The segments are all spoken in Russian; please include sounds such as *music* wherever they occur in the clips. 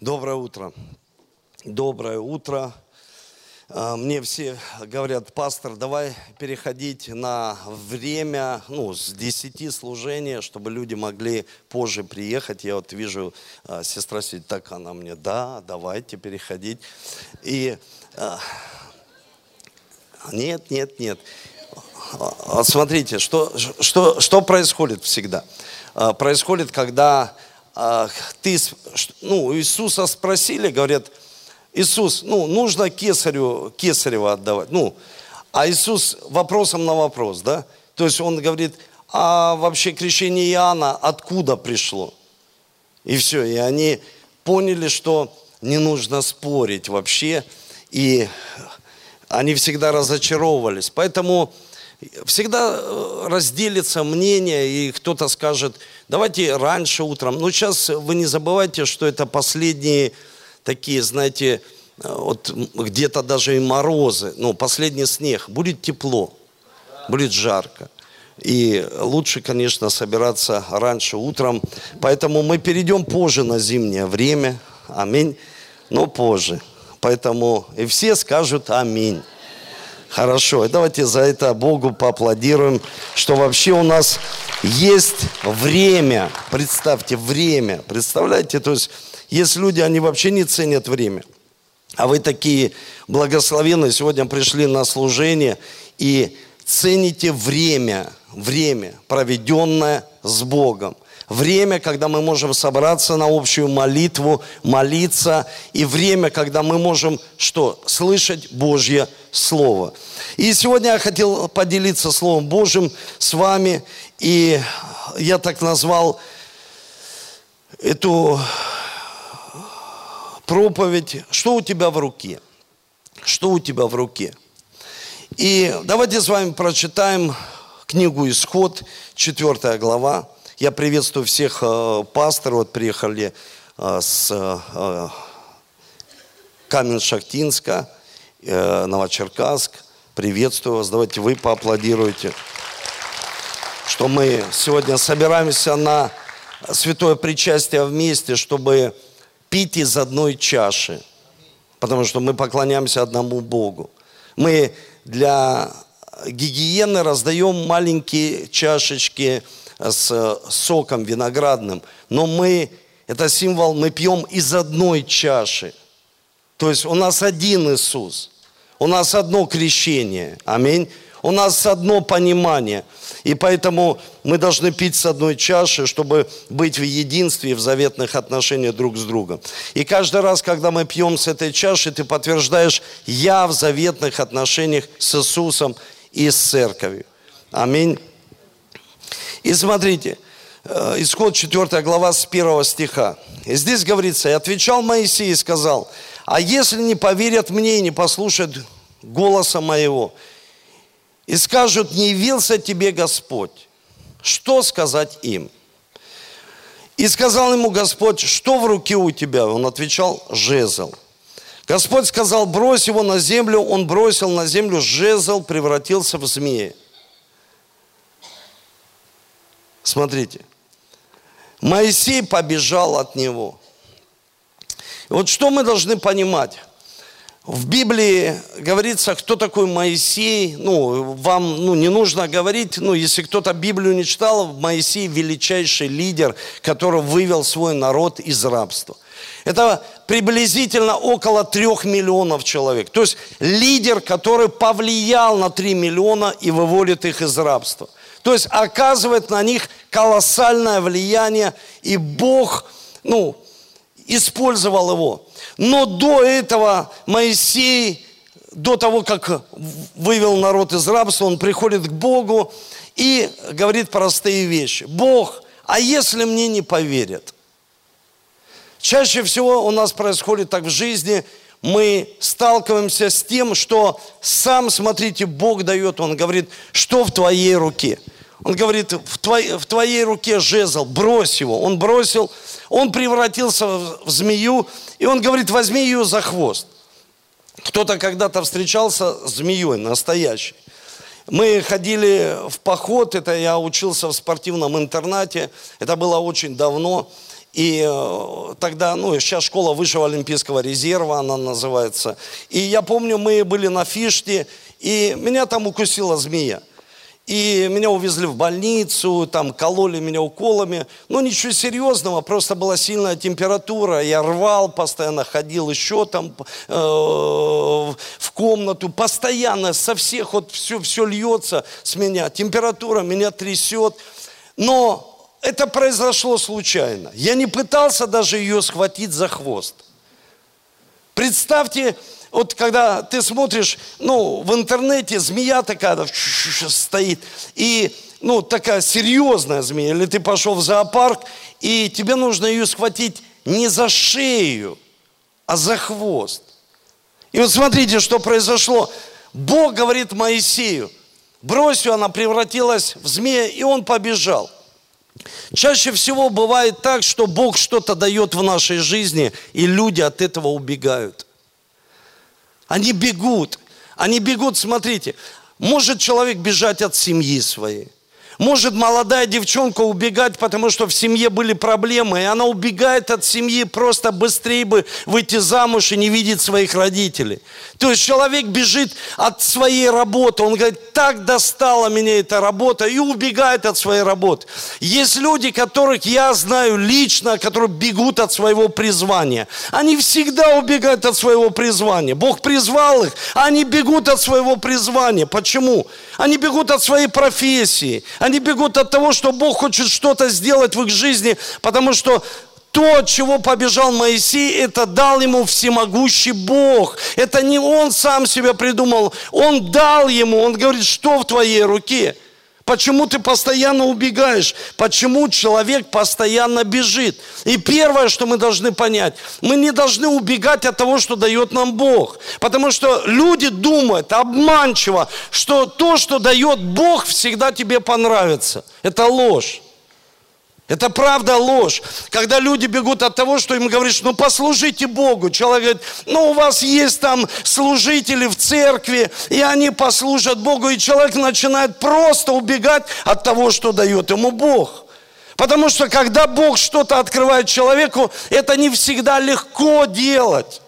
Доброе утро. Доброе утро. А, Мне все говорят, пастор, давай переходить на время, ну, с 10 служения, чтобы люди могли позже приехать. Я вот вижу, а, сестра сидит, так она мне, да, давайте переходить. И а, нет, нет, нет. Смотрите, что, что, что происходит всегда? Происходит, когда ты, ну, Иисуса спросили, говорят, Иисус, ну, нужно кесарю, кесарева отдавать. Ну, а Иисус вопросом на вопрос, да? То есть он говорит, а вообще крещение Иоанна откуда пришло? И все, и они поняли, что не нужно спорить вообще, и они всегда разочаровывались. Поэтому всегда э, разделится мнение, и кто-то скажет, давайте раньше утром. Но сейчас вы не забывайте, что это последние такие, знаете, э, вот где-то даже и морозы, ну, последний снег. Будет тепло, будет жарко. И лучше, конечно, собираться раньше утром. Поэтому мы перейдем позже на зимнее время. Аминь. Но позже. Поэтому и все скажут аминь. Хорошо, давайте за это Богу поаплодируем, что вообще у нас есть время. Представьте, время. Представляете, то есть есть люди, они вообще не ценят время. А вы такие благословенные, сегодня пришли на служение и цените время, время, проведенное с Богом. Время, когда мы можем собраться на общую молитву, молиться. И время, когда мы можем что? Слышать Божье Слово. И сегодня я хотел поделиться Словом Божьим с вами. И я так назвал эту проповедь «Что у тебя в руке?» Что у тебя в руке? И давайте с вами прочитаем книгу «Исход», 4 глава. Я приветствую всех э, пасторов, вот приехали э, с э, Камень-Шахтинска, э, Новочеркасск. Приветствую вас. Давайте вы поаплодируйте, что мы сегодня собираемся на святое причастие вместе, чтобы пить из одной чаши, потому что мы поклоняемся одному Богу. Мы для гигиены раздаем маленькие чашечки с соком виноградным, но мы, это символ, мы пьем из одной чаши. То есть у нас один Иисус, у нас одно крещение, аминь. У нас одно понимание. И поэтому мы должны пить с одной чаши, чтобы быть в единстве и в заветных отношениях друг с другом. И каждый раз, когда мы пьем с этой чаши, ты подтверждаешь, я в заветных отношениях с Иисусом и с церковью. Аминь. И смотрите, э, исход 4 глава с 1 стиха. И здесь говорится, и отвечал Моисей и сказал, а если не поверят мне и не послушают голоса моего, и скажут, не явился тебе Господь, что сказать им? И сказал ему Господь, что в руке у тебя? Он отвечал, жезл. Господь сказал, брось его на землю. Он бросил на землю жезл, превратился в змея. Смотрите. Моисей побежал от него. Вот что мы должны понимать? В Библии говорится, кто такой Моисей. Ну, вам ну, не нужно говорить, ну, если кто-то Библию не читал, Моисей величайший лидер, который вывел свой народ из рабства. Это приблизительно около трех миллионов человек. То есть лидер, который повлиял на три миллиона и выводит их из рабства. То есть оказывает на них колоссальное влияние, и Бог, ну, использовал его. Но до этого Моисей, до того, как вывел народ из рабства, он приходит к Богу и говорит простые вещи. Бог, а если мне не поверят? Чаще всего у нас происходит так в жизни, мы сталкиваемся с тем, что сам, смотрите, Бог дает, Он говорит, что в твоей руке. Он говорит, в твоей, в твоей руке жезл, брось его. Он бросил, он превратился в, в змею, и он говорит, возьми ее за хвост. Кто-то когда-то встречался с змеей настоящей. Мы ходили в поход, это я учился в спортивном интернате, это было очень давно. И э, тогда, ну, сейчас школа высшего олимпийского резерва, она называется. И я помню, мы были на фиште, и меня там укусила змея. И меня увезли в больницу, там кололи меня уколами. Ну, ничего серьезного, просто была сильная температура. Я рвал, постоянно ходил еще там э, в комнату. Постоянно со всех вот все, все льется с меня. Температура меня трясет. Но это произошло случайно. Я не пытался даже ее схватить за хвост. Представьте, вот когда ты смотришь, ну, в интернете змея такая стоит, и, ну, такая серьезная змея, или ты пошел в зоопарк, и тебе нужно ее схватить не за шею, а за хвост. И вот смотрите, что произошло. Бог говорит Моисею, брось ее, она превратилась в змея, и он побежал. Чаще всего бывает так, что Бог что-то дает в нашей жизни, и люди от этого убегают. Они бегут. Они бегут, смотрите. Может человек бежать от семьи своей. Может молодая девчонка убегать, потому что в семье были проблемы, и она убегает от семьи просто быстрее бы выйти замуж и не видеть своих родителей. То есть человек бежит от своей работы, он говорит, так достала меня эта работа, и убегает от своей работы. Есть люди, которых я знаю лично, которые бегут от своего призвания. Они всегда убегают от своего призвания. Бог призвал их, а они бегут от своего призвания. Почему? Они бегут от своей профессии, они бегут от того, что Бог хочет что-то сделать в их жизни, потому что то, от чего побежал Моисей, это дал ему всемогущий Бог. Это не он сам себя придумал, он дал ему, он говорит, что в твоей руке – Почему ты постоянно убегаешь? Почему человек постоянно бежит? И первое, что мы должны понять, мы не должны убегать от того, что дает нам Бог. Потому что люди думают обманчиво, что то, что дает Бог, всегда тебе понравится. Это ложь. Это правда ложь. Когда люди бегут от того, что им говоришь, ну послужите Богу. Человек говорит, ну у вас есть там служители в церкви, и они послужат Богу. И человек начинает просто убегать от того, что дает ему Бог. Потому что когда Бог что-то открывает человеку, это не всегда легко делать.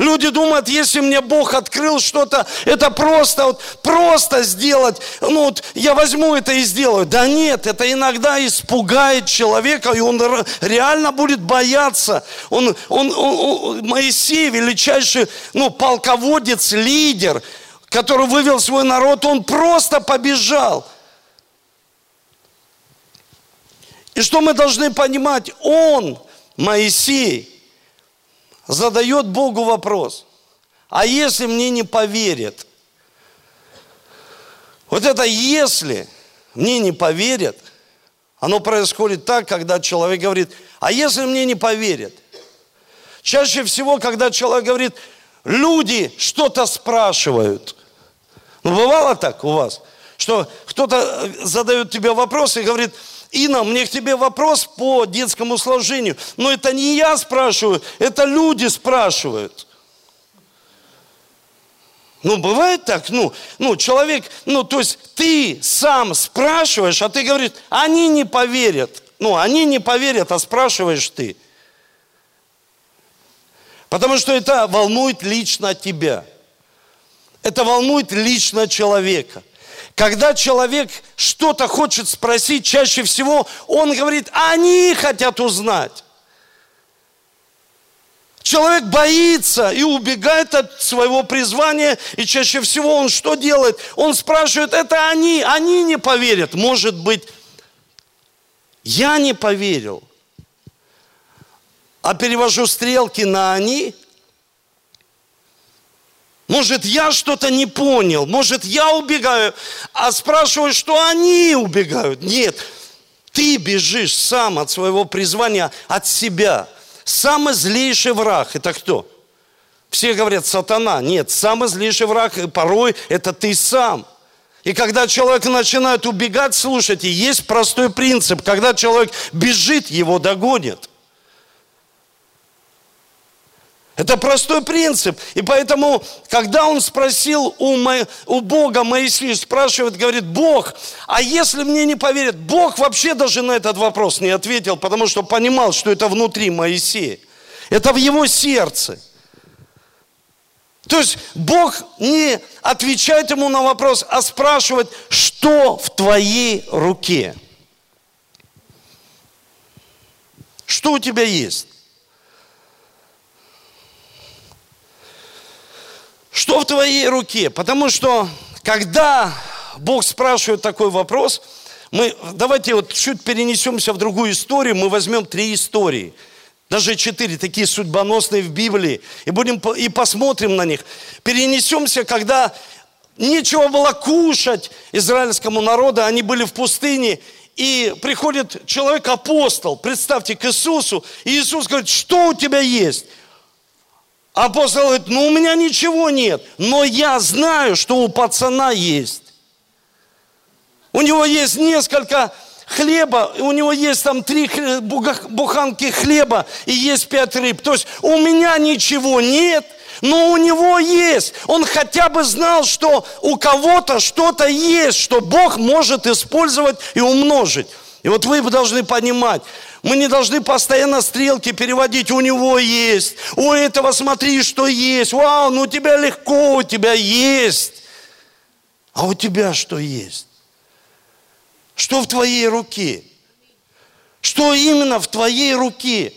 Люди думают, если мне Бог открыл что-то, это просто, вот, просто сделать. Ну, вот, я возьму это и сделаю. Да нет, это иногда испугает человека, и он реально будет бояться. Он, он, он, он Моисей, величайший ну, полководец, лидер, который вывел свой народ, он просто побежал. И что мы должны понимать? Он, Моисей, задает Богу вопрос, а если мне не поверят? Вот это если мне не поверят, оно происходит так, когда человек говорит, а если мне не поверят? Чаще всего, когда человек говорит, люди что-то спрашивают. Ну, бывало так у вас, что кто-то задает тебе вопрос и говорит, Инна, мне к тебе вопрос по детскому сложению. Но это не я спрашиваю, это люди спрашивают. Ну, бывает так, ну, ну, человек, ну, то есть ты сам спрашиваешь, а ты говоришь, они не поверят. Ну, они не поверят, а спрашиваешь ты. Потому что это волнует лично тебя. Это волнует лично человека. Когда человек что-то хочет спросить, чаще всего он говорит, они хотят узнать. Человек боится и убегает от своего призвания, и чаще всего он что делает? Он спрашивает, это они, они не поверят. Может быть, я не поверил. А перевожу стрелки на они – может, я что-то не понял, может, я убегаю, а спрашиваю, что они убегают. Нет, ты бежишь сам от своего призвания, от себя. Самый злейший враг – это кто? Все говорят, сатана. Нет, самый злейший враг порой – это ты сам. И когда человек начинает убегать, слушайте, есть простой принцип. Когда человек бежит, его догонят. Это простой принцип. И поэтому, когда он спросил у, Мо... у Бога, Моисей спрашивает, говорит, Бог, а если мне не поверят? Бог вообще даже на этот вопрос не ответил, потому что понимал, что это внутри Моисея. Это в его сердце. То есть Бог не отвечает ему на вопрос, а спрашивает, что в твоей руке? Что у тебя есть? Что в твоей руке? Потому что, когда Бог спрашивает такой вопрос, мы, давайте вот чуть перенесемся в другую историю, мы возьмем три истории, даже четыре, такие судьбоносные в Библии, и будем и посмотрим на них. Перенесемся, когда нечего было кушать израильскому народу, они были в пустыне, и приходит человек-апостол, представьте, к Иисусу, и Иисус говорит, что у тебя есть? Апостол говорит, ну у меня ничего нет, но я знаю, что у пацана есть. У него есть несколько хлеба, у него есть там три буханки хлеба и есть пять рыб. То есть у меня ничего нет, но у него есть. Он хотя бы знал, что у кого-то что-то есть, что Бог может использовать и умножить. И вот вы должны понимать, мы не должны постоянно стрелки переводить, у него есть, у этого смотри, что есть, вау, ну у тебя легко, у тебя есть. А у тебя что есть? Что в твоей руке? Что именно в твоей руке?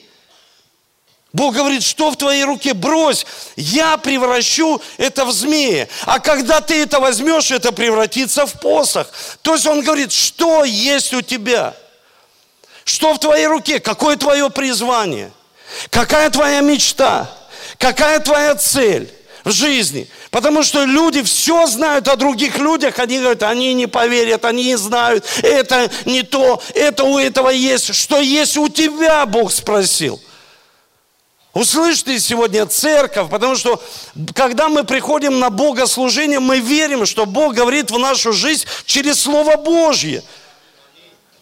Бог говорит, что в твоей руке? Брось, я превращу это в змея. А когда ты это возьмешь, это превратится в посох. То есть он говорит, что есть у тебя? Что в твоей руке? Какое твое призвание? Какая твоя мечта? Какая твоя цель в жизни? Потому что люди все знают о других людях, они говорят, они не поверят, они не знают, это не то, это у этого есть. Что есть у тебя, Бог спросил. Услышьте сегодня церковь, потому что когда мы приходим на богослужение, мы верим, что Бог говорит в нашу жизнь через Слово Божье –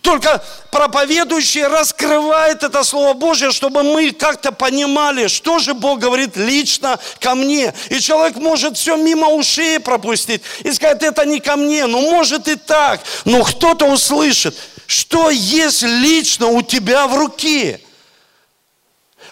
только проповедующий раскрывает это Слово Божье, чтобы мы как-то понимали, что же Бог говорит лично ко мне. И человек может все мимо ушей пропустить и сказать, это не ко мне. Ну, может и так. Но кто-то услышит, что есть лично у тебя в руке –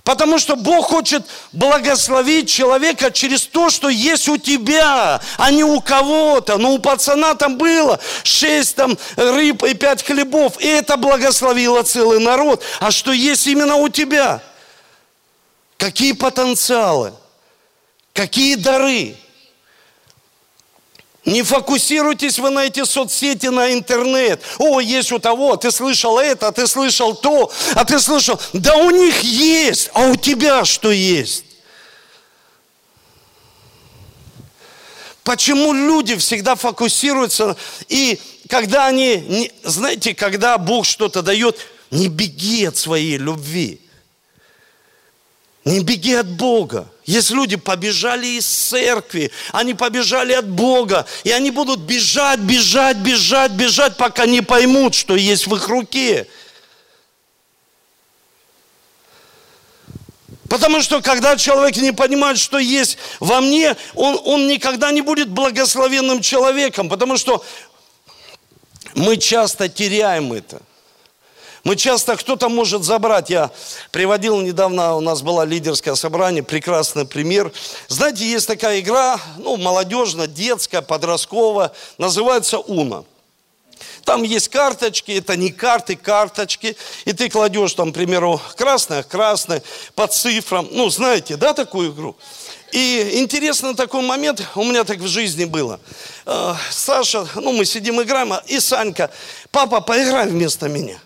Потому что Бог хочет благословить человека через то, что есть у тебя, а не у кого-то. Но у пацана там было шесть там рыб и пять хлебов. И это благословило целый народ. А что есть именно у тебя? Какие потенциалы? Какие дары? Не фокусируйтесь вы на эти соцсети, на интернет. О, есть у того, ты слышал это, а ты слышал то, а ты слышал. Да у них есть, а у тебя что есть? Почему люди всегда фокусируются, и когда они, знаете, когда Бог что-то дает, не беги от своей любви. Не беги от Бога. Есть люди, побежали из церкви, они побежали от Бога, и они будут бежать, бежать, бежать, бежать, пока не поймут, что есть в их руке. Потому что когда человек не понимает, что есть во мне, он, он никогда не будет благословенным человеком, потому что мы часто теряем это. Мы часто, кто-то может забрать. Я приводил недавно, у нас было лидерское собрание, прекрасный пример. Знаете, есть такая игра, ну, молодежная, детская, подростковая, называется «Уна». Там есть карточки, это не карты, карточки. И ты кладешь там, к примеру, красное, красное, по цифрам. Ну, знаете, да, такую игру? И интересно такой момент, у меня так в жизни было. Э, Саша, ну мы сидим играем, и Санька, папа, поиграй вместо меня.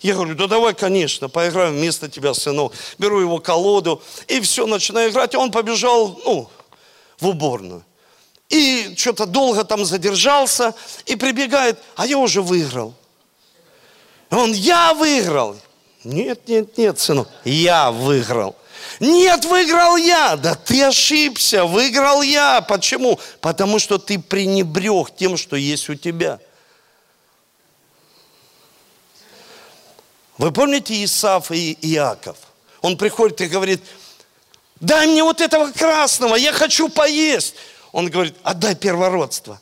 Я говорю, да давай, конечно, поиграем вместо тебя, сынок. Беру его колоду и все, начинаю играть. Он побежал, ну, в уборную. И что-то долго там задержался и прибегает, а я уже выиграл. Он, я выиграл. Нет, нет, нет, сынок, я выиграл. Нет, выиграл я. Да ты ошибся, выиграл я. Почему? Потому что ты пренебрег тем, что есть у тебя. Вы помните Исаф и Иаков? Он приходит и говорит, Дай мне вот этого красного, я хочу поесть. Он говорит, отдай первородство.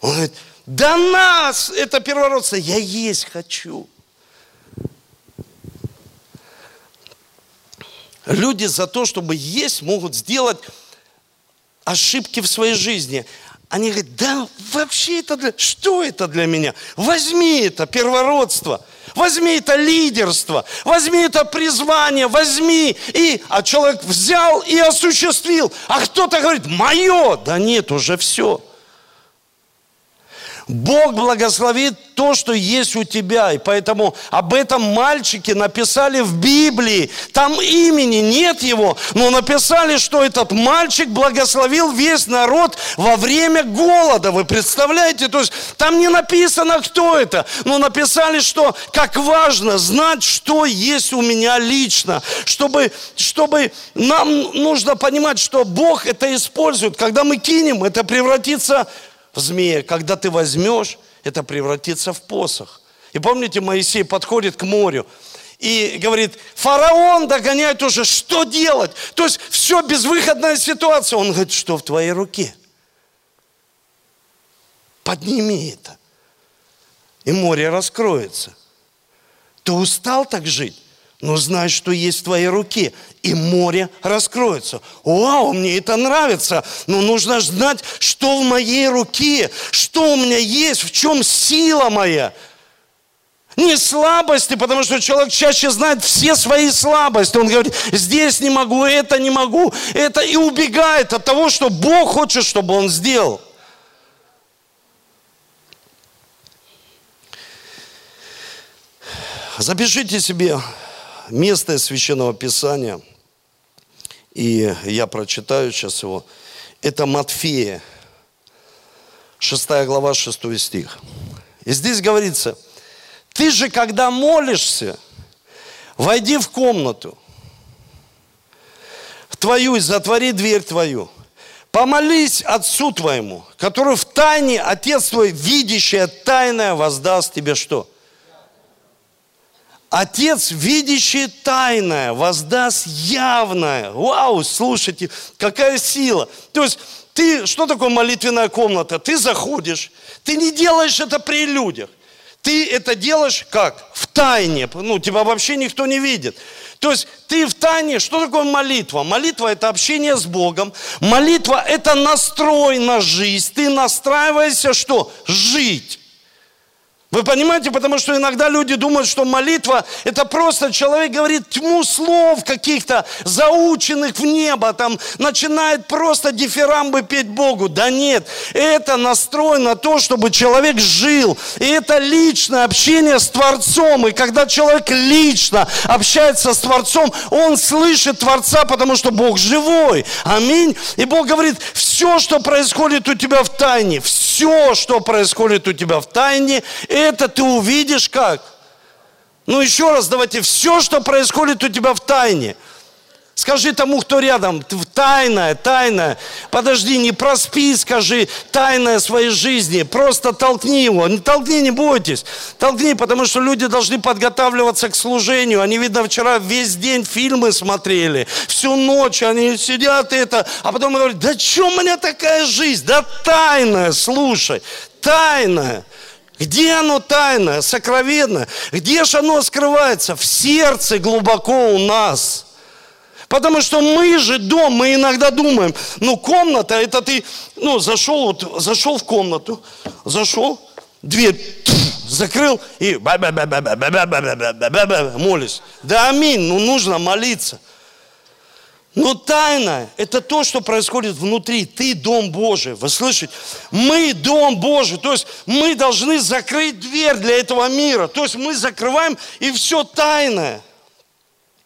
Он говорит, да нас это первородство, я есть хочу. Люди за то, чтобы есть, могут сделать ошибки в своей жизни. Они говорят, да вообще это для... Что это для меня? Возьми это первородство. Возьми это лидерство. Возьми это призвание. Возьми. И, а человек взял и осуществил. А кто-то говорит, мое. Да нет, уже все. Бог благословит то, что есть у тебя. И поэтому об этом мальчике написали в Библии. Там имени нет его, но написали, что этот мальчик благословил весь народ во время голода. Вы представляете? То есть там не написано, кто это, но написали, что как важно знать, что есть у меня лично. Чтобы, чтобы нам нужно понимать, что Бог это использует. Когда мы кинем, это превратится в змея. Когда ты возьмешь, это превратится в посох. И помните, Моисей подходит к морю и говорит, фараон догоняет уже, что делать? То есть все, безвыходная ситуация. Он говорит, что в твоей руке? Подними это. И море раскроется. Ты устал так жить? Но знай, что есть в твоей руке, и море раскроется. Вау, мне это нравится, но нужно знать, что в моей руке, что у меня есть, в чем сила моя. Не слабости, потому что человек чаще знает все свои слабости. Он говорит, здесь не могу, это не могу, это и убегает от того, что Бог хочет, чтобы он сделал. Запишите себе место Священного Писания, и я прочитаю сейчас его. Это Матфея, 6 глава, 6 стих. И здесь говорится, ты же, когда молишься, войди в комнату в твою и затвори дверь твою. Помолись Отцу твоему, который в тайне, Отец твой, видящее тайное, воздаст тебе что? Отец, видящий тайное, воздаст явное. Вау, слушайте, какая сила. То есть ты, что такое молитвенная комната? Ты заходишь, ты не делаешь это при людях. Ты это делаешь как? В тайне. Ну, тебя вообще никто не видит. То есть ты в тайне, что такое молитва? Молитва это общение с Богом. Молитва это настрой на жизнь. Ты настраиваешься что? Жить. Вы понимаете, потому что иногда люди думают, что молитва – это просто человек говорит тьму слов каких-то, заученных в небо, там начинает просто дифирамбы петь Богу. Да нет, это настрой на то, чтобы человек жил. И это личное общение с Творцом. И когда человек лично общается с Творцом, он слышит Творца, потому что Бог живой. Аминь. И Бог говорит, все, что происходит у тебя в тайне, все, что происходит у тебя в тайне – это ты увидишь как? Ну еще раз давайте, все, что происходит у тебя в тайне. Скажи тому, кто рядом, тайное, тайное. Подожди, не проспи, скажи тайное своей жизни. Просто толкни его. Не толкни, не бойтесь. Толкни, потому что люди должны подготавливаться к служению. Они, видно, вчера весь день фильмы смотрели. Всю ночь они сидят это. А потом говорят, да что у меня такая жизнь? Да тайная, слушай. Тайная. Где оно тайное, сокровенное? Где же оно скрывается? В сердце глубоко у нас. Потому что мы же дом, мы иногда думаем, ну комната, это ты, ну зашел, вот, зашел в комнату, зашел, дверь закрыл и молись. Да аминь, ну нужно молиться. Но тайна – это то, что происходит внутри. Ты дом Божий. Вы слышите? Мы дом Божий. То есть мы должны закрыть дверь для этого мира. То есть мы закрываем, и все тайное.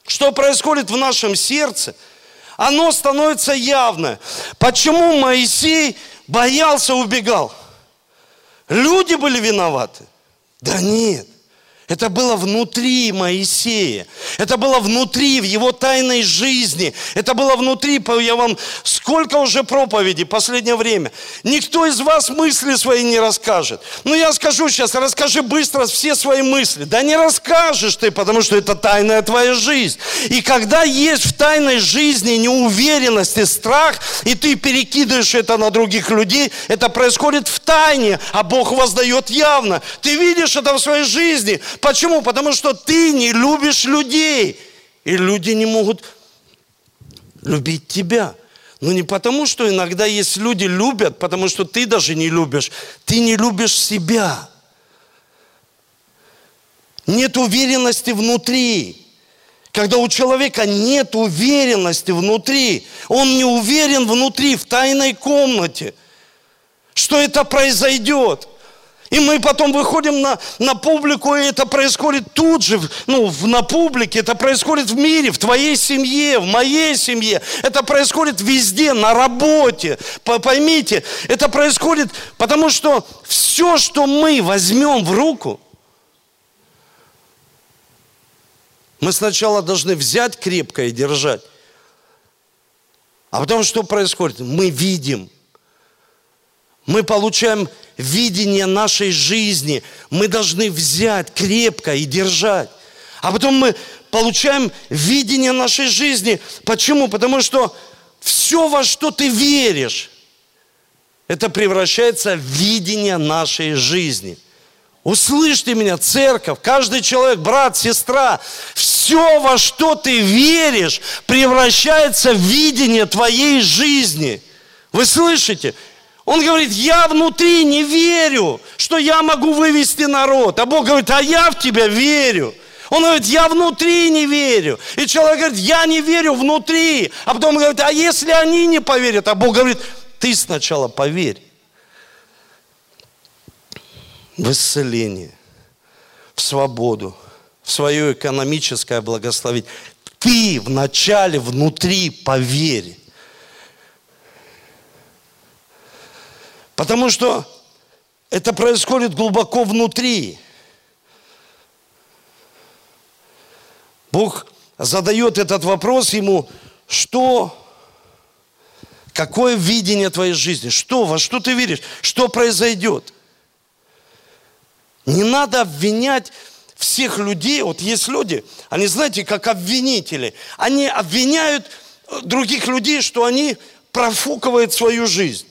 Что происходит в нашем сердце, оно становится явно. Почему Моисей боялся, убегал? Люди были виноваты? Да нет. Это было внутри Моисея. Это было внутри, в его тайной жизни. Это было внутри, я вам сколько уже проповедей в последнее время. Никто из вас мысли свои не расскажет. Ну, я скажу сейчас, расскажи быстро все свои мысли. Да не расскажешь ты, потому что это тайная твоя жизнь. И когда есть в тайной жизни неуверенность и страх, и ты перекидываешь это на других людей, это происходит в тайне, а Бог воздает явно. Ты видишь это в своей жизни, Почему? Потому что ты не любишь людей. И люди не могут любить тебя. Но не потому, что иногда есть люди любят, потому что ты даже не любишь. Ты не любишь себя. Нет уверенности внутри. Когда у человека нет уверенности внутри, он не уверен внутри, в тайной комнате, что это произойдет. И мы потом выходим на, на публику, и это происходит тут же, ну, на публике, это происходит в мире, в твоей семье, в моей семье. Это происходит везде, на работе. Поймите, это происходит, потому что все, что мы возьмем в руку, мы сначала должны взять крепко и держать. А потом что происходит? Мы видим. Мы получаем видение нашей жизни мы должны взять крепко и держать. А потом мы получаем видение нашей жизни. Почему? Потому что все, во что ты веришь, это превращается в видение нашей жизни. Услышьте меня, церковь, каждый человек, брат, сестра, все, во что ты веришь, превращается в видение твоей жизни. Вы слышите? Он говорит, я внутри не верю, что я могу вывести народ. А Бог говорит, а я в тебя верю. Он говорит, я внутри не верю. И человек говорит, я не верю внутри. А потом он говорит, а если они не поверят? А Бог говорит, ты сначала поверь. В исцеление, в свободу, в свое экономическое благословение. Ты вначале внутри поверь. Потому что это происходит глубоко внутри. Бог задает этот вопрос ему, что, какое видение твоей жизни, что, во что ты веришь, что произойдет. Не надо обвинять всех людей, вот есть люди, они, знаете, как обвинители, они обвиняют других людей, что они профукивают свою жизнь.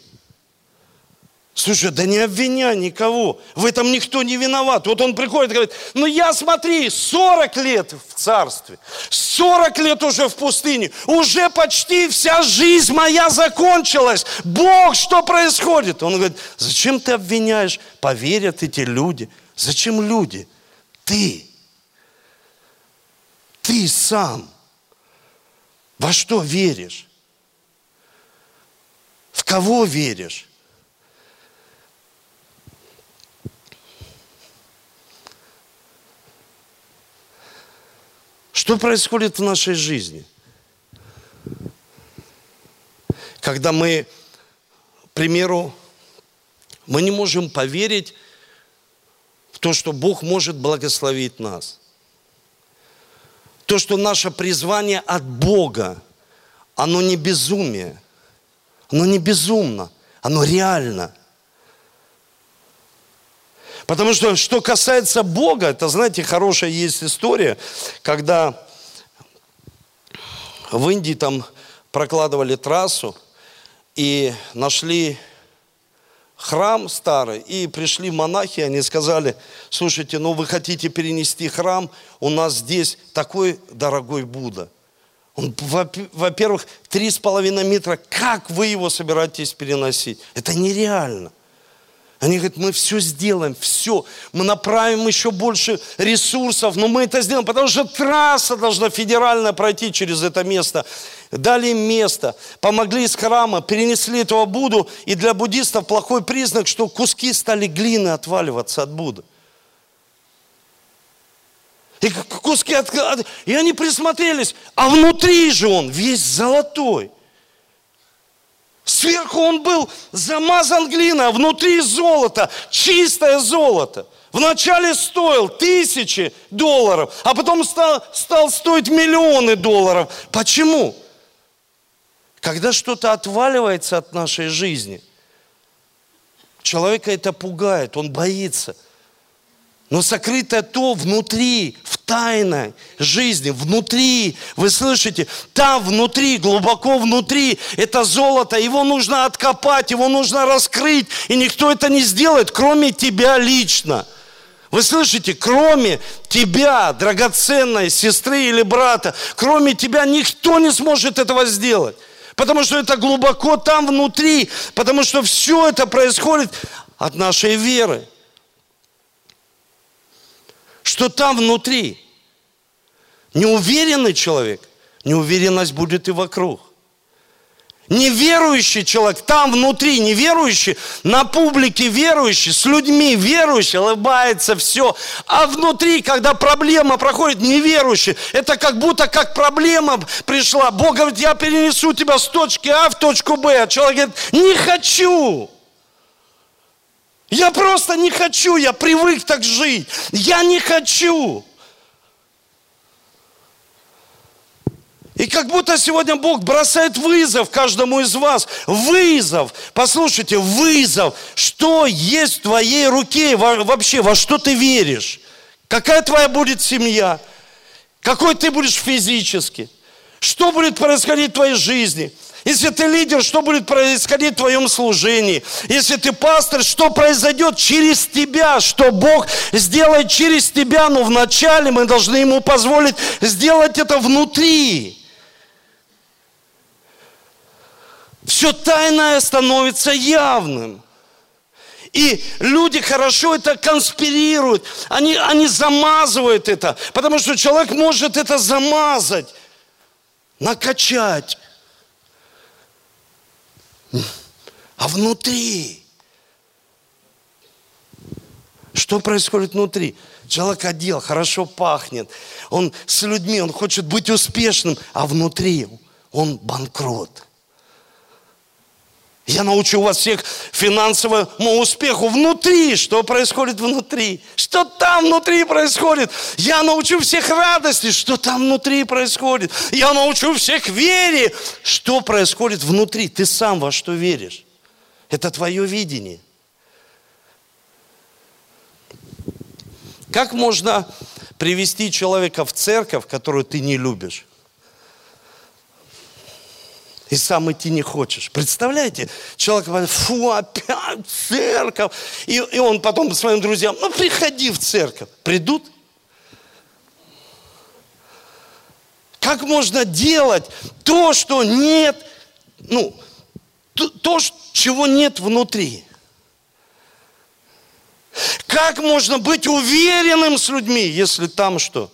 Слушай, да не обвиняй никого. В этом никто не виноват. Вот он приходит и говорит, ну я смотри, 40 лет в царстве, 40 лет уже в пустыне, уже почти вся жизнь моя закончилась. Бог, что происходит? Он говорит, зачем ты обвиняешь? Поверят эти люди. Зачем люди? Ты. Ты сам. Во что веришь? В кого веришь? Что происходит в нашей жизни? Когда мы, к примеру, мы не можем поверить в то, что Бог может благословить нас. То, что наше призвание от Бога, оно не безумие, оно не безумно, оно реально. Потому что, что касается Бога, это, знаете, хорошая есть история, когда в Индии там прокладывали трассу и нашли храм старый, и пришли монахи, они сказали, слушайте, ну вы хотите перенести храм, у нас здесь такой дорогой Будда. Он, во-первых, три с половиной метра, как вы его собираетесь переносить? Это нереально. Они говорят, мы все сделаем, все. Мы направим еще больше ресурсов, но мы это сделаем, потому что трасса должна федеральная пройти через это место. Дали им место, помогли из храма, перенесли этого Будду. И для буддистов плохой признак, что куски стали глины отваливаться от Будды. И куски от... И они присмотрелись, а внутри же он весь золотой. Сверху он был замазан глиной, а внутри золото, чистое золото. Вначале стоил тысячи долларов, а потом стал, стал стоить миллионы долларов. Почему? Когда что-то отваливается от нашей жизни, человека это пугает, он боится. Но сокрыто то внутри, в тайной жизни, внутри, вы слышите, там внутри, глубоко внутри, это золото, его нужно откопать, его нужно раскрыть, и никто это не сделает, кроме тебя лично. Вы слышите, кроме тебя, драгоценной сестры или брата, кроме тебя никто не сможет этого сделать. Потому что это глубоко там внутри, потому что все это происходит от нашей веры. Что там внутри. Неуверенный человек, неуверенность будет и вокруг. Неверующий человек, там внутри неверующий, на публике верующий, с людьми верующий, улыбается все. А внутри, когда проблема проходит, неверующий, это как будто как проблема пришла. Бог говорит, я перенесу тебя с точки А в точку Б. А человек говорит, не хочу. Я просто не хочу, я привык так жить. Я не хочу. И как будто сегодня Бог бросает вызов каждому из вас. Вызов. Послушайте, вызов. Что есть в твоей руке вообще? Во что ты веришь? Какая твоя будет семья? Какой ты будешь физически? Что будет происходить в твоей жизни? Если ты лидер, что будет происходить в твоем служении? Если ты пастор, что произойдет через тебя? Что Бог сделает через тебя? Но вначале мы должны Ему позволить сделать это внутри. все тайное становится явным. И люди хорошо это конспирируют, они, они замазывают это, потому что человек может это замазать, накачать. А внутри, что происходит внутри? Человек одел, хорошо пахнет, он с людьми, он хочет быть успешным, а внутри он банкрот – я научу вас всех финансовому успеху внутри. Что происходит внутри? Что там внутри происходит? Я научу всех радости. Что там внутри происходит? Я научу всех вере. Что происходит внутри? Ты сам во что веришь? Это твое видение. Как можно привести человека в церковь, которую ты не любишь? И сам идти не хочешь. Представляете? Человек говорит, фу, опять церковь. И, и он потом своим друзьям, ну приходи в церковь. Придут? Как можно делать то, что нет, ну, то, то чего нет внутри? Как можно быть уверенным с людьми, если там что?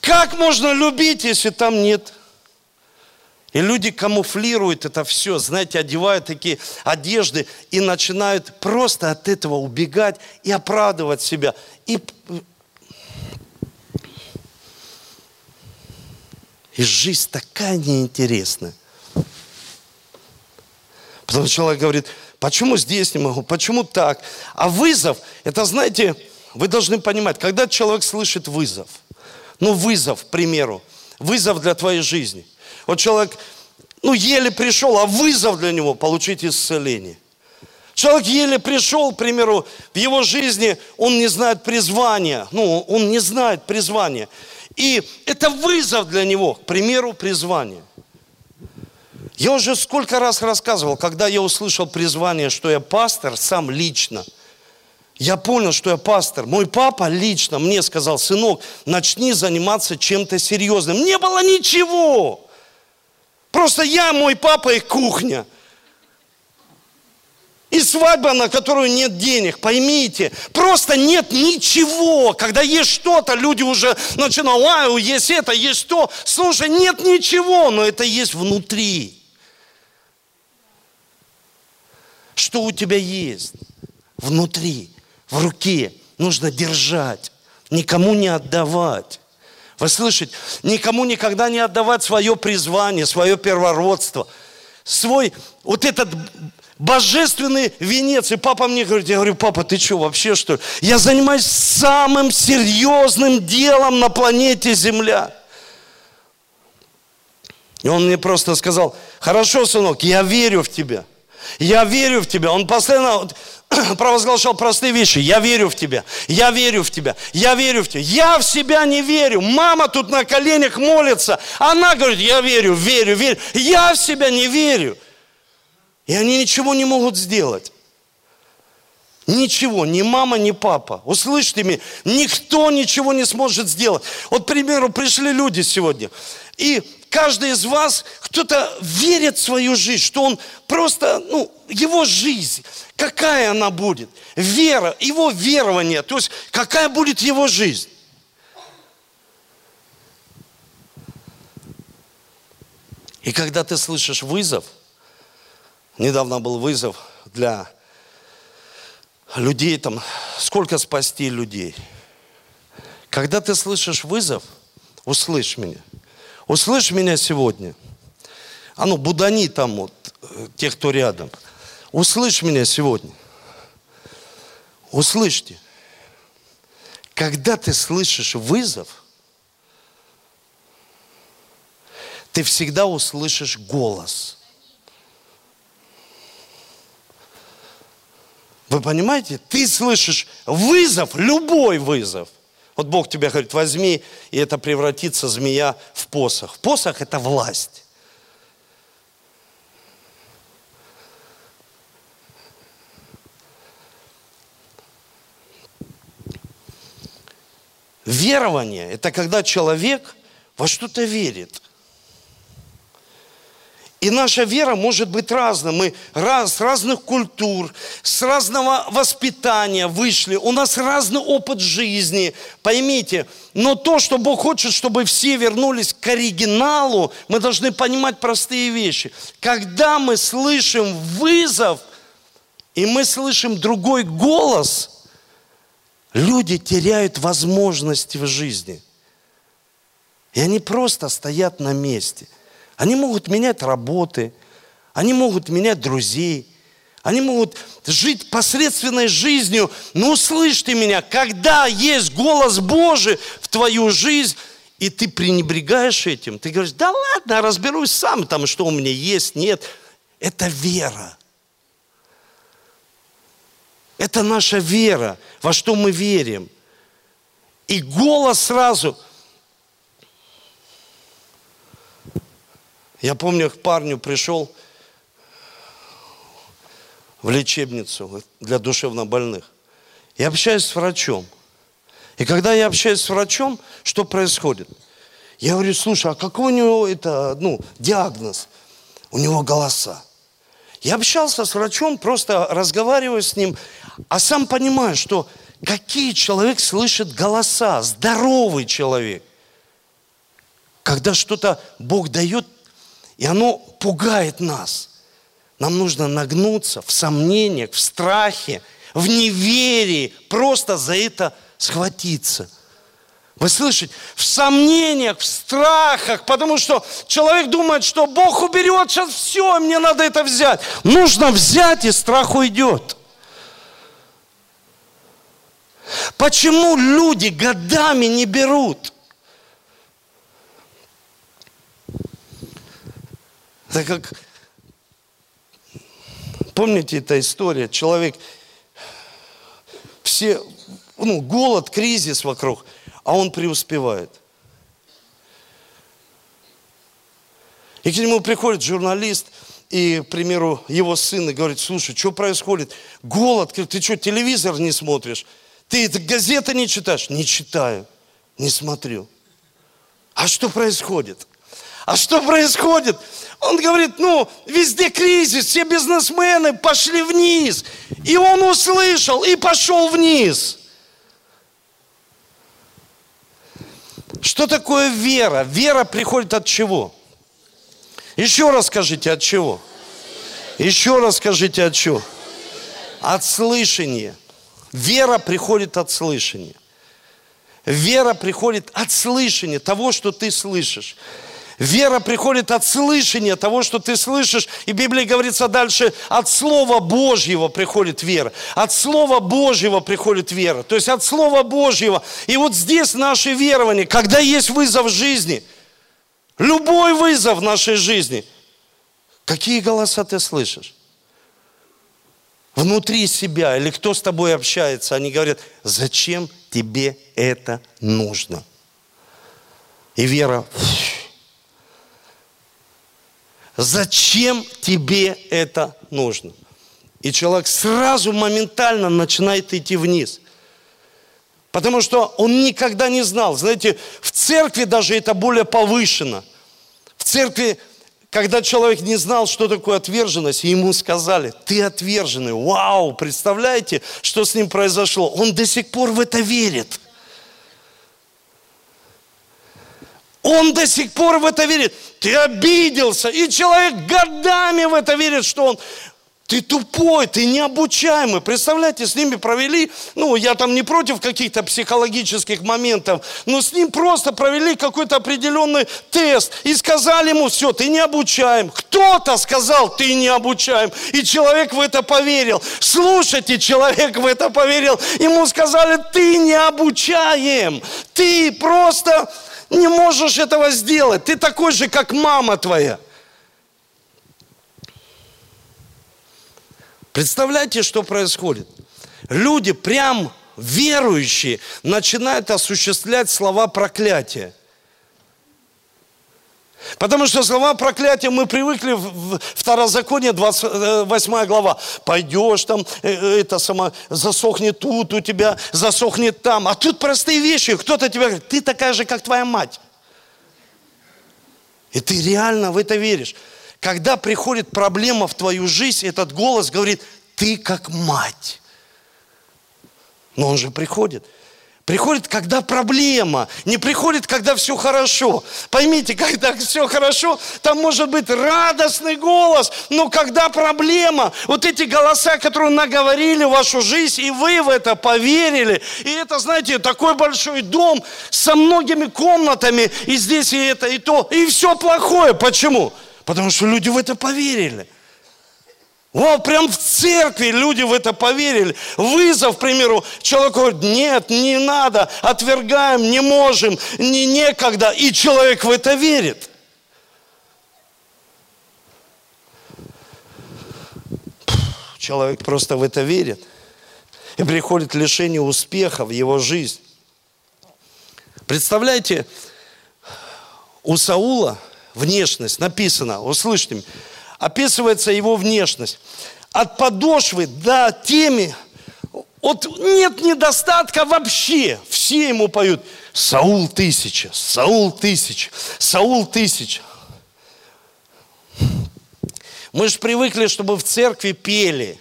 Как можно любить, если там нет и люди камуфлируют это все, знаете, одевают такие одежды и начинают просто от этого убегать и оправдывать себя. И, и жизнь такая неинтересная. Потому что человек говорит, почему здесь не могу, почему так? А вызов, это знаете, вы должны понимать, когда человек слышит вызов, ну вызов, к примеру, вызов для твоей жизни – вот человек, ну, еле пришел, а вызов для него получить исцеление. Человек еле пришел, к примеру, в его жизни он не знает призвания. Ну, он не знает призвания. И это вызов для него, к примеру, призвания. Я уже сколько раз рассказывал, когда я услышал призвание, что я пастор, сам лично, я понял, что я пастор. Мой папа лично мне сказал, сынок, начни заниматься чем-то серьезным. Не было ничего. Просто я, мой папа и кухня. И свадьба, на которую нет денег, поймите, просто нет ничего. Когда есть что-то, люди уже начинают, есть это, есть то. Слушай, нет ничего, но это есть внутри. Что у тебя есть внутри, в руке, нужно держать, никому не отдавать. Вы слышите? Никому никогда не отдавать свое призвание, свое первородство. Свой, вот этот божественный венец. И папа мне говорит, я говорю, папа, ты что, вообще что ли? Я занимаюсь самым серьезным делом на планете Земля. И он мне просто сказал, хорошо, сынок, я верю в тебя. Я верю в тебя. Он постоянно *clears throat* провозглашал простые вещи. Я верю в тебя. Я верю в тебя. Я верю в тебя. Я в себя не верю. Мама тут на коленях молится. Она говорит, я верю, верю, верю. Я в себя не верю. И они ничего не могут сделать. Ничего, ни мама, ни папа. Услышьте меня, никто ничего не сможет сделать. Вот, к примеру, пришли люди сегодня. И каждый из вас, кто-то верит в свою жизнь, что он просто, ну, его жизнь, какая она будет, вера, его верование, то есть какая будет его жизнь. И когда ты слышишь вызов, недавно был вызов для людей, там, сколько спасти людей. Когда ты слышишь вызов, услышь меня – Услышь меня сегодня. А ну, будани там вот, э, тех, кто рядом. Услышь меня сегодня. Услышьте. Когда ты слышишь вызов, ты всегда услышишь голос. Вы понимаете? Ты слышишь вызов, любой вызов. Вот Бог тебе говорит, возьми, и это превратится змея в посох. Посох – это власть. Верование – это когда человек во что-то верит – и наша вера может быть разной. Мы с разных культур, с разного воспитания вышли. У нас разный опыт жизни. Поймите, но то, что Бог хочет, чтобы все вернулись к оригиналу, мы должны понимать простые вещи. Когда мы слышим вызов, и мы слышим другой голос, люди теряют возможности в жизни. И они просто стоят на месте – они могут менять работы, они могут менять друзей, они могут жить посредственной жизнью. Но услышьте меня, когда есть голос Божий в твою жизнь, и ты пренебрегаешь этим, ты говоришь, да ладно, разберусь сам, там, что у меня есть, нет. Это вера. Это наша вера, во что мы верим. И голос сразу – Я помню, к парню пришел в лечебницу для душевнобольных. И общаюсь с врачом. И когда я общаюсь с врачом, что происходит? Я говорю, слушай, а какой у него это, ну, диагноз? У него голоса. Я общался с врачом, просто разговариваю с ним, а сам понимаю, что какие человек слышит голоса, здоровый человек. Когда что-то Бог дает и оно пугает нас. Нам нужно нагнуться в сомнениях, в страхе, в неверии, просто за это схватиться. Вы слышите? В сомнениях, в страхах, потому что человек думает, что Бог уберет сейчас все, мне надо это взять. Нужно взять, и страх уйдет. Почему люди годами не берут? Это как, помните эта история, человек, все, ну, голод, кризис вокруг, а он преуспевает. И к нему приходит журналист, и, к примеру, его сын и говорит, слушай, что происходит? Голод, ты что, телевизор не смотришь? Ты газеты не читаешь? Не читаю, не смотрю. А что происходит? А что происходит? Он говорит, ну, везде кризис, все бизнесмены пошли вниз. И он услышал и пошел вниз. Что такое вера? Вера приходит от чего? Еще раз скажите, от чего? Еще раз скажите, от чего? От слышания. Вера приходит от слышания. Вера приходит от слышания, того, что ты слышишь. Вера приходит от слышания того, что ты слышишь. И в Библии говорится дальше, от Слова Божьего приходит вера. От Слова Божьего приходит вера. То есть от Слова Божьего. И вот здесь наше верование, когда есть вызов жизни, любой вызов в нашей жизни, какие голоса ты слышишь? Внутри себя, или кто с тобой общается, они говорят, зачем тебе это нужно? И вера, Зачем тебе это нужно? И человек сразу моментально начинает идти вниз. Потому что он никогда не знал. Знаете, в церкви даже это более повышено. В церкви, когда человек не знал, что такое отверженность, ему сказали, ты отверженный, вау, представляете, что с ним произошло? Он до сих пор в это верит. Он до сих пор в это верит. Ты обиделся. И человек годами в это верит, что он ты тупой, ты необучаемый. Представляете, с ними провели, ну, я там не против каких-то психологических моментов, но с ним просто провели какой-то определенный тест и сказали ему, все, ты не обучаем. Кто-то сказал, ты не обучаем. И человек в это поверил. Слушайте, человек в это поверил. Ему сказали, ты не обучаем. Ты просто не можешь этого сделать. Ты такой же, как мама твоя. Представляете, что происходит? Люди прям верующие начинают осуществлять слова проклятия. Потому что слова проклятия мы привыкли в Второзаконие, 28 э, глава. Пойдешь там, э, э, это само, засохнет тут у тебя, засохнет там. А тут простые вещи. Кто-то тебе говорит, ты такая же, как твоя мать. И ты реально в это веришь. Когда приходит проблема в твою жизнь, этот голос говорит, ты как мать. Но он же приходит – Приходит, когда проблема, не приходит, когда все хорошо. Поймите, когда все хорошо, там может быть радостный голос, но когда проблема, вот эти голоса, которые наговорили в вашу жизнь, и вы в это поверили, и это, знаете, такой большой дом со многими комнатами, и здесь и это, и то, и все плохое. Почему? Потому что люди в это поверили. Вот прям в церкви люди в это поверили. Вызов, к примеру, человек говорит, нет, не надо, отвергаем, не можем, не некогда. И человек в это верит. Человек просто в это верит. И приходит лишение успеха в его жизнь. Представляете, у Саула внешность написано, услышьте, описывается его внешность. От подошвы до теми, вот нет недостатка вообще. Все ему поют Саул тысяча, Саул тысяча, Саул тысяча. Мы же привыкли, чтобы в церкви пели.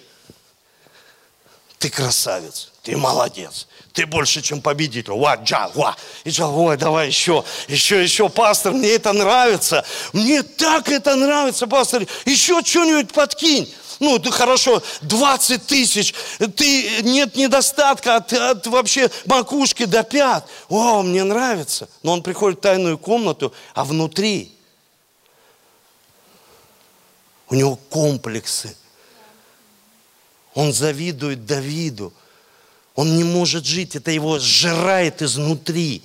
Ты красавец, ты молодец, ты больше, чем победитель. Ва, джа, ва. И джа, ой, давай еще, еще, еще, пастор, мне это нравится. Мне так это нравится, пастор. Еще что-нибудь подкинь. Ну, ты хорошо, 20 тысяч, ты, нет недостатка от, от вообще макушки до пят. О, мне нравится. Но он приходит в тайную комнату, а внутри у него комплексы. Он завидует Давиду. Он не может жить, это его сжирает изнутри.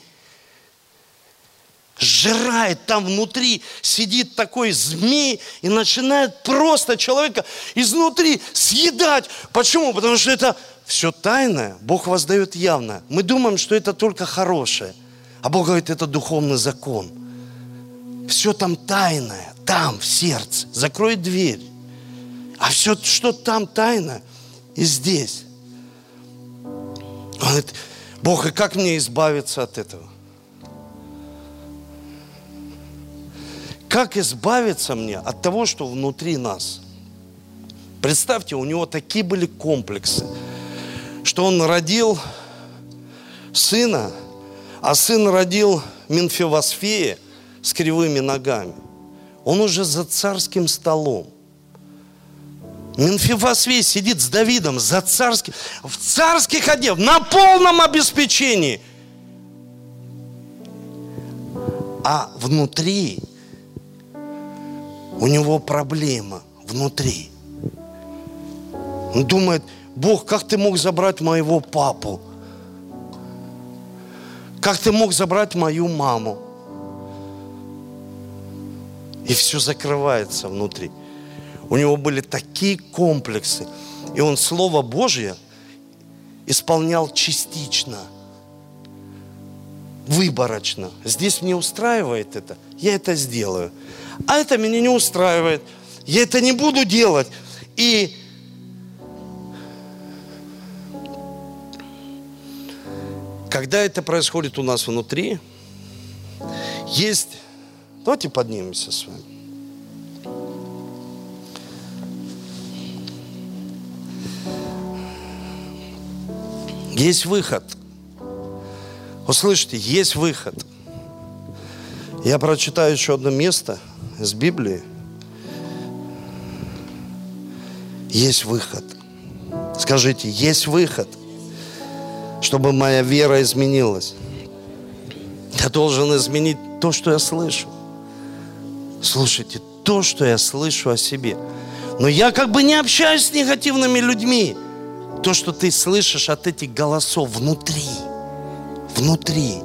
Сжирает там внутри, сидит такой змей и начинает просто человека изнутри съедать. Почему? Потому что это все тайное, Бог воздает явно. Мы думаем, что это только хорошее. А Бог говорит, это духовный закон. Все там тайное, там, в сердце. Закрой дверь. А все, что там тайное, и здесь. Говорит, Бог, и как мне избавиться от этого? Как избавиться мне от того, что внутри нас? Представьте, у него такие были комплексы, что он родил сына, а сын родил Минфевосфея с кривыми ногами. Он уже за царским столом. Менфивосвей сидит с Давидом за царским, в царских одеждах, на полном обеспечении. А внутри У него проблема внутри. Он думает, Бог, как ты мог забрать моего папу? Как ты мог забрать мою маму? И все закрывается внутри. У него были такие комплексы. И он Слово Божье исполнял частично, выборочно. Здесь мне устраивает это, я это сделаю. А это меня не устраивает, я это не буду делать. И когда это происходит у нас внутри, есть... Давайте поднимемся с вами. Есть выход. Услышите, есть выход. Я прочитаю еще одно место из Библии. Есть выход. Скажите, есть выход, чтобы моя вера изменилась. Я должен изменить то, что я слышу. Слушайте, то, что я слышу о себе. Но я как бы не общаюсь с негативными людьми то, что ты слышишь от этих голосов внутри, внутри.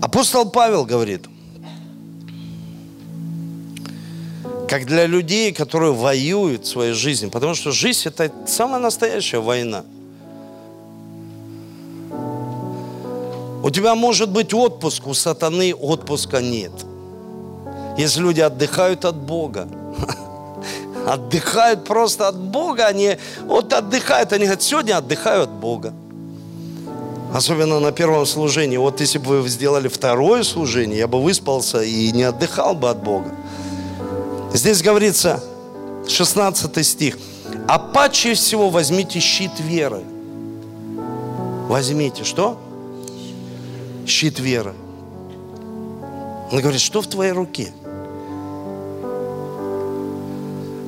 Апостол Павел говорит, как для людей, которые воюют в своей жизни, потому что жизнь – это самая настоящая война. У тебя может быть отпуск, у сатаны отпуска нет – есть люди отдыхают от Бога. Отдыхают просто от Бога. Они вот отдыхают, они говорят, сегодня отдыхаю от Бога. Особенно на первом служении. Вот если бы вы сделали второе служение, я бы выспался и не отдыхал бы от Бога. Здесь говорится, 16 стих. А паче всего возьмите щит веры. Возьмите что? Щит веры. Он говорит, что в твоей руке?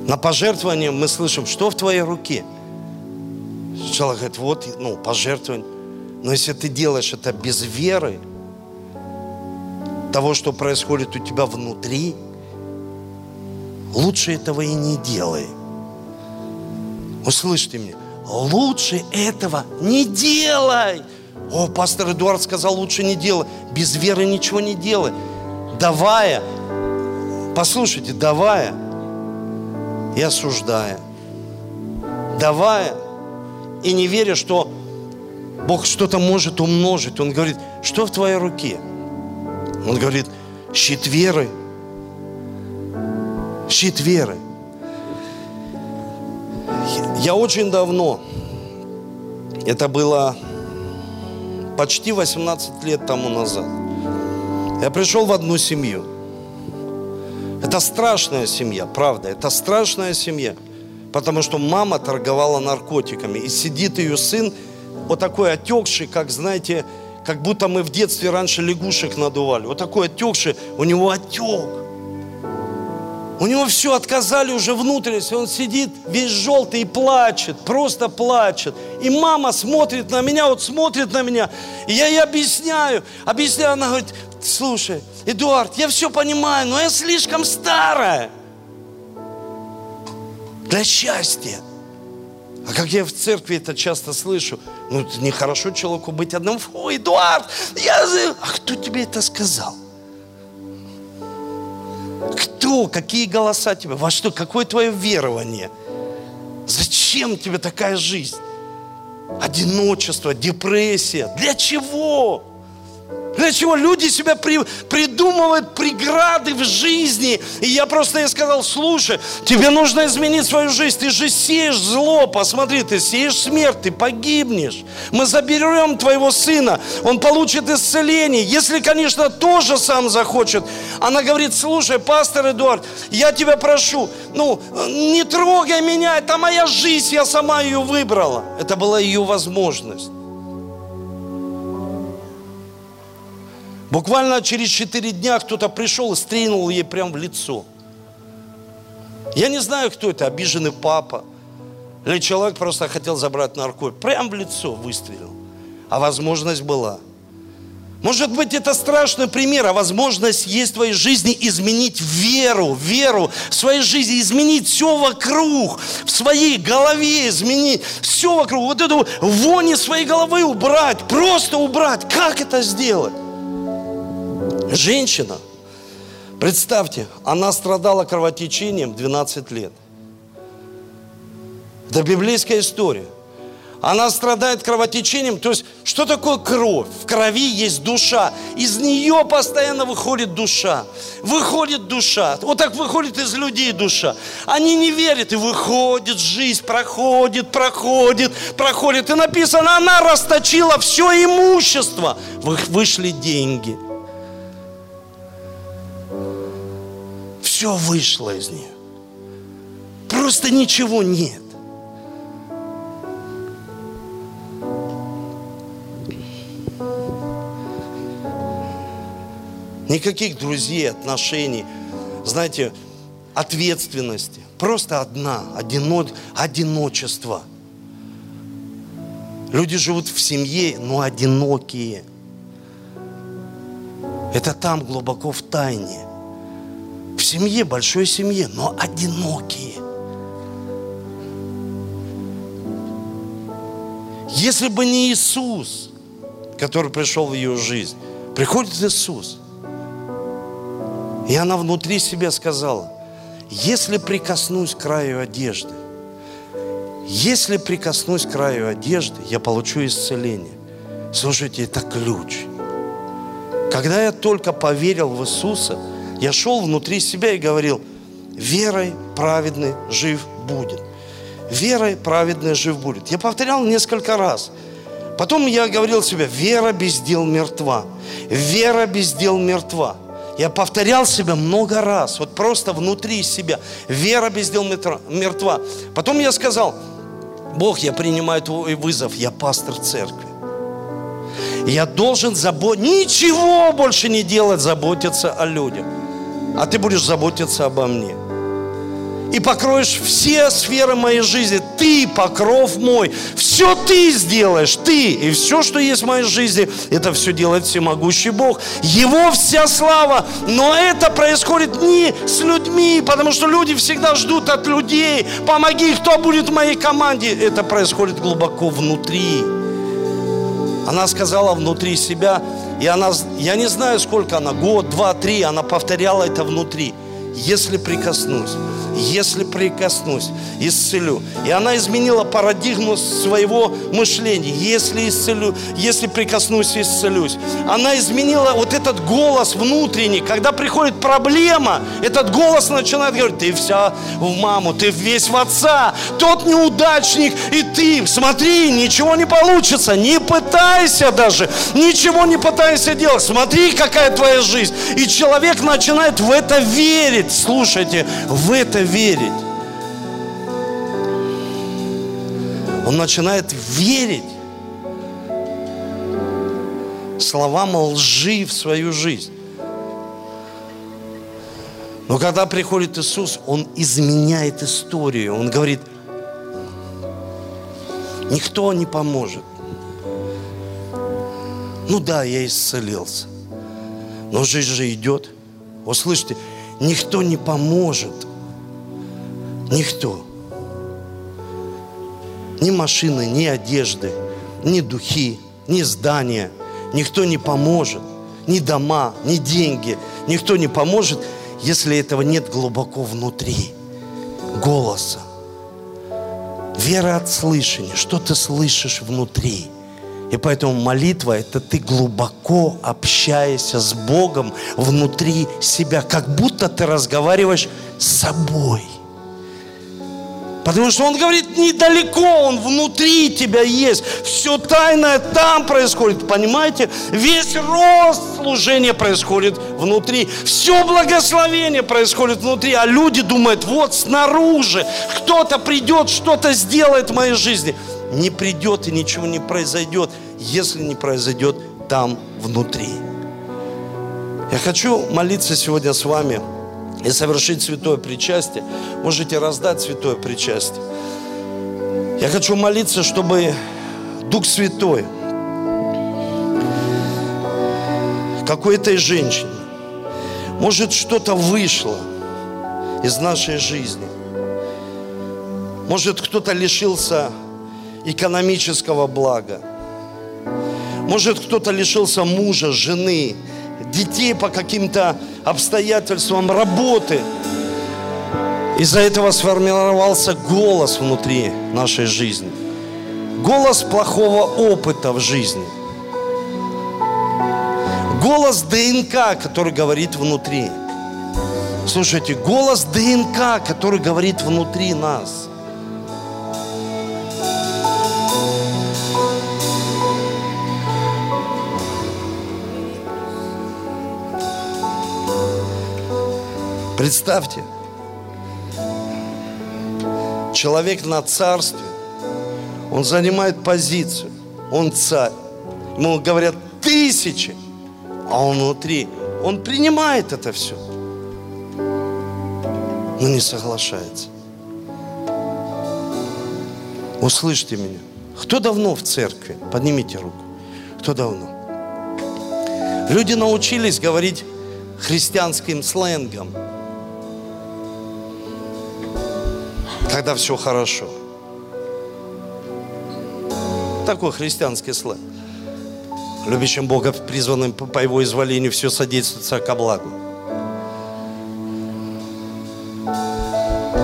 На пожертвование мы слышим, что в твоей руке? Человек говорит, вот, ну, пожертвование. Но если ты делаешь это без веры, того, что происходит у тебя внутри, лучше этого и не делай. Услышьте меня, лучше этого не делай. О, пастор Эдуард сказал, лучше не делай. Без веры ничего не делай. Давая, послушайте, давая, и осуждая, давая и не веря, что Бог что-то может умножить. Он говорит, что в твоей руке? Он говорит, щит веры. Щит веры. Я очень давно, это было почти 18 лет тому назад, я пришел в одну семью – это страшная семья, правда, это страшная семья. Потому что мама торговала наркотиками. И сидит ее сын, вот такой отекший, как, знаете, как будто мы в детстве раньше лягушек надували. Вот такой отекший, у него отек. У него все отказали уже внутренности. Он сидит весь желтый и плачет, просто плачет. И мама смотрит на меня, вот смотрит на меня. И я ей объясняю. Объясняю, она говорит, слушай, Эдуард, я все понимаю, но я слишком старая для счастья. А как я в церкви это часто слышу, ну, это нехорошо человеку быть одним. Фу, Эдуард, я... А кто тебе это сказал? Кто? Какие голоса тебе? Во что? Какое твое верование? Зачем тебе такая жизнь? Одиночество, депрессия. Для чего? Для чего люди себя при, придумывают преграды в жизни? И я просто ей сказал, слушай, тебе нужно изменить свою жизнь. Ты же сеешь зло, посмотри, ты сеешь смерть, ты погибнешь. Мы заберем твоего сына, он получит исцеление. Если, конечно, тоже сам захочет. Она говорит, слушай, пастор Эдуард, я тебя прошу, ну, не трогай меня, это моя жизнь, я сама ее выбрала. Это была ее возможность. Буквально через четыре дня кто-то пришел и стрельнул ей прямо в лицо. Я не знаю, кто это, обиженный папа. Или человек просто хотел забрать наркотик. Прямо в лицо выстрелил. А возможность была. Может быть, это страшный пример, а возможность есть в твоей жизни изменить веру, веру в своей жизни, изменить все вокруг, в своей голове изменить все вокруг. Вот эту вонь из своей головы убрать, просто убрать. Как это сделать? Женщина, представьте, она страдала кровотечением 12 лет. Это библейская история. Она страдает кровотечением. То есть, что такое кровь? В крови есть душа. Из нее постоянно выходит душа. Выходит душа. Вот так выходит из людей душа. Они не верят. И выходит жизнь, проходит, проходит, проходит. И написано, она расточила все имущество. Вышли деньги. Все вышло из нее. Просто ничего нет. Никаких друзей, отношений, знаете, ответственности. Просто одна, одино, одиночество. Люди живут в семье, но одинокие. Это там глубоко в тайне. Семье, большой семье, но одинокие. Если бы не Иисус, который пришел в ее жизнь, приходит Иисус – и она внутри себя сказала, если прикоснусь к краю одежды, если прикоснусь к краю одежды, я получу исцеление. Слушайте, это ключ. Когда я только поверил в Иисуса, я шел внутри себя и говорил, верой праведный жив будет. Верой праведный жив будет. Я повторял несколько раз. Потом я говорил себе, вера без дел мертва. Вера без дел мертва. Я повторял себя много раз, вот просто внутри себя. Вера без дел мертва. Потом я сказал, Бог, я принимаю твой вызов, я пастор церкви. Я должен заботиться, ничего больше не делать, заботиться о людях. А ты будешь заботиться обо мне и покроешь все сферы моей жизни. Ты покров мой. Все ты сделаешь, ты. И все, что есть в моей жизни, это все делает всемогущий Бог. Его вся слава. Но это происходит не с людьми, потому что люди всегда ждут от людей. Помоги, кто будет в моей команде. Это происходит глубоко внутри. Она сказала внутри себя, и она, я не знаю, сколько она, год, два, три, она повторяла это внутри. Если прикоснусь, если прикоснусь, исцелю. И она изменила парадигму своего мышления. Если исцелю, если прикоснусь, исцелюсь. Она изменила вот этот голос внутренний. Когда приходит проблема, этот голос начинает говорить, ты вся в маму, ты весь в отца, тот неудачник, и ты, смотри, ничего не получится, не пытайся даже, ничего не пытайся делать, смотри, какая твоя жизнь. И человек начинает в это верить, слушайте, в это верить. Он начинает верить словам лжи в свою жизнь. Но когда приходит Иисус, Он изменяет историю. Он говорит, никто не поможет. Ну да, я исцелился. Но жизнь же идет. Услышьте, никто не поможет. Никто. Ни машины, ни одежды, ни духи, ни здания. Никто не поможет. Ни дома, ни деньги. Никто не поможет, если этого нет глубоко внутри. Голоса. Вера от слышания. Что ты слышишь внутри? И поэтому молитва – это ты глубоко общаешься с Богом внутри себя, как будто ты разговариваешь с собой – Потому что Он говорит, недалеко, Он внутри тебя есть. Все тайное там происходит, понимаете? Весь рост служения происходит внутри. Все благословение происходит внутри. А люди думают, вот снаружи кто-то придет, что-то сделает в моей жизни. Не придет и ничего не произойдет, если не произойдет там внутри. Я хочу молиться сегодня с вами – и совершить святое причастие, можете раздать святое причастие. Я хочу молиться, чтобы Дух Святой как у этой женщины. Может, что-то вышло из нашей жизни. Может, кто-то лишился экономического блага. Может, кто-то лишился мужа, жены, детей по каким-то обстоятельствам, работы. Из-за этого сформировался голос внутри нашей жизни. Голос плохого опыта в жизни. Голос ДНК, который говорит внутри. Слушайте, голос ДНК, который говорит внутри нас. Представьте, человек на царстве, он занимает позицию, он царь. Ему говорят тысячи, а он внутри, он принимает это все, но не соглашается. Услышьте меня. Кто давно в церкви? Поднимите руку. Кто давно? Люди научились говорить христианским сленгом – когда все хорошо. Такой христианский сленг. Любящим Бога, призванным по Его изволению, все содействуется ко благу.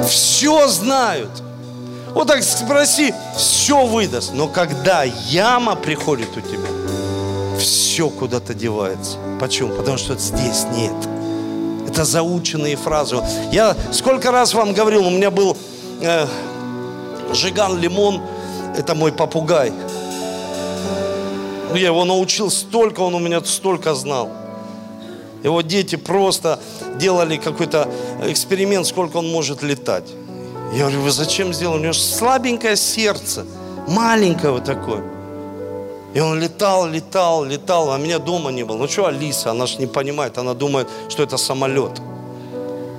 Все знают. Вот так спроси, все выдаст. Но когда яма приходит у тебя, все куда-то девается. Почему? Потому что здесь нет. Это заученные фразы. Я сколько раз вам говорил, у меня был Жиган Лимон, это мой попугай. Я его научил столько, он у меня столько знал. Его дети просто делали какой-то эксперимент, сколько он может летать. Я говорю, вы зачем сделали? У него слабенькое сердце, маленькое вот такое. И он летал, летал, летал, а меня дома не было. Ну что Алиса, она же не понимает, она думает, что это самолет.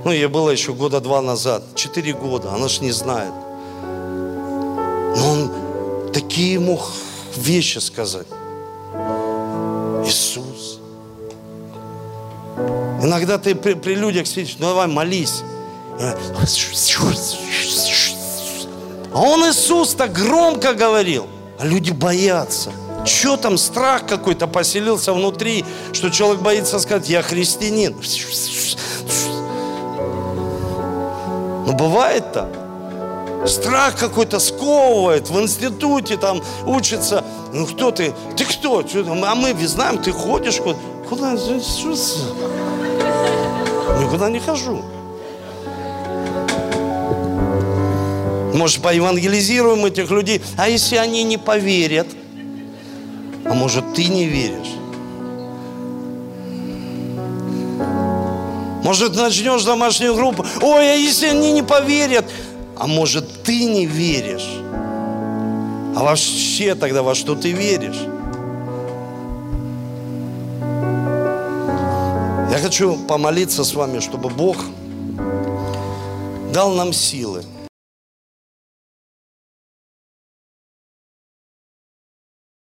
Ну, ей было еще года два назад, четыре года, она же не знает. Но он такие мог вещи сказать. Иисус. Иногда ты при, при людях сидишь, ну давай молись. А он Иисус так громко говорил, а люди боятся. Что там, страх какой-то поселился внутри, что человек боится сказать, я христианин. Но ну, бывает так. Страх какой-то сковывает. В институте там учится. Ну кто ты? Ты кто? А мы знаем, ты ходишь куда? Куда? Никуда не хожу. Может, поевангелизируем этих людей. А если они не поверят? А может, ты не веришь? Может, начнешь домашнюю группу. Ой, а если они не поверят? А может, ты не веришь? А вообще тогда во что ты веришь? Я хочу помолиться с вами, чтобы Бог дал нам силы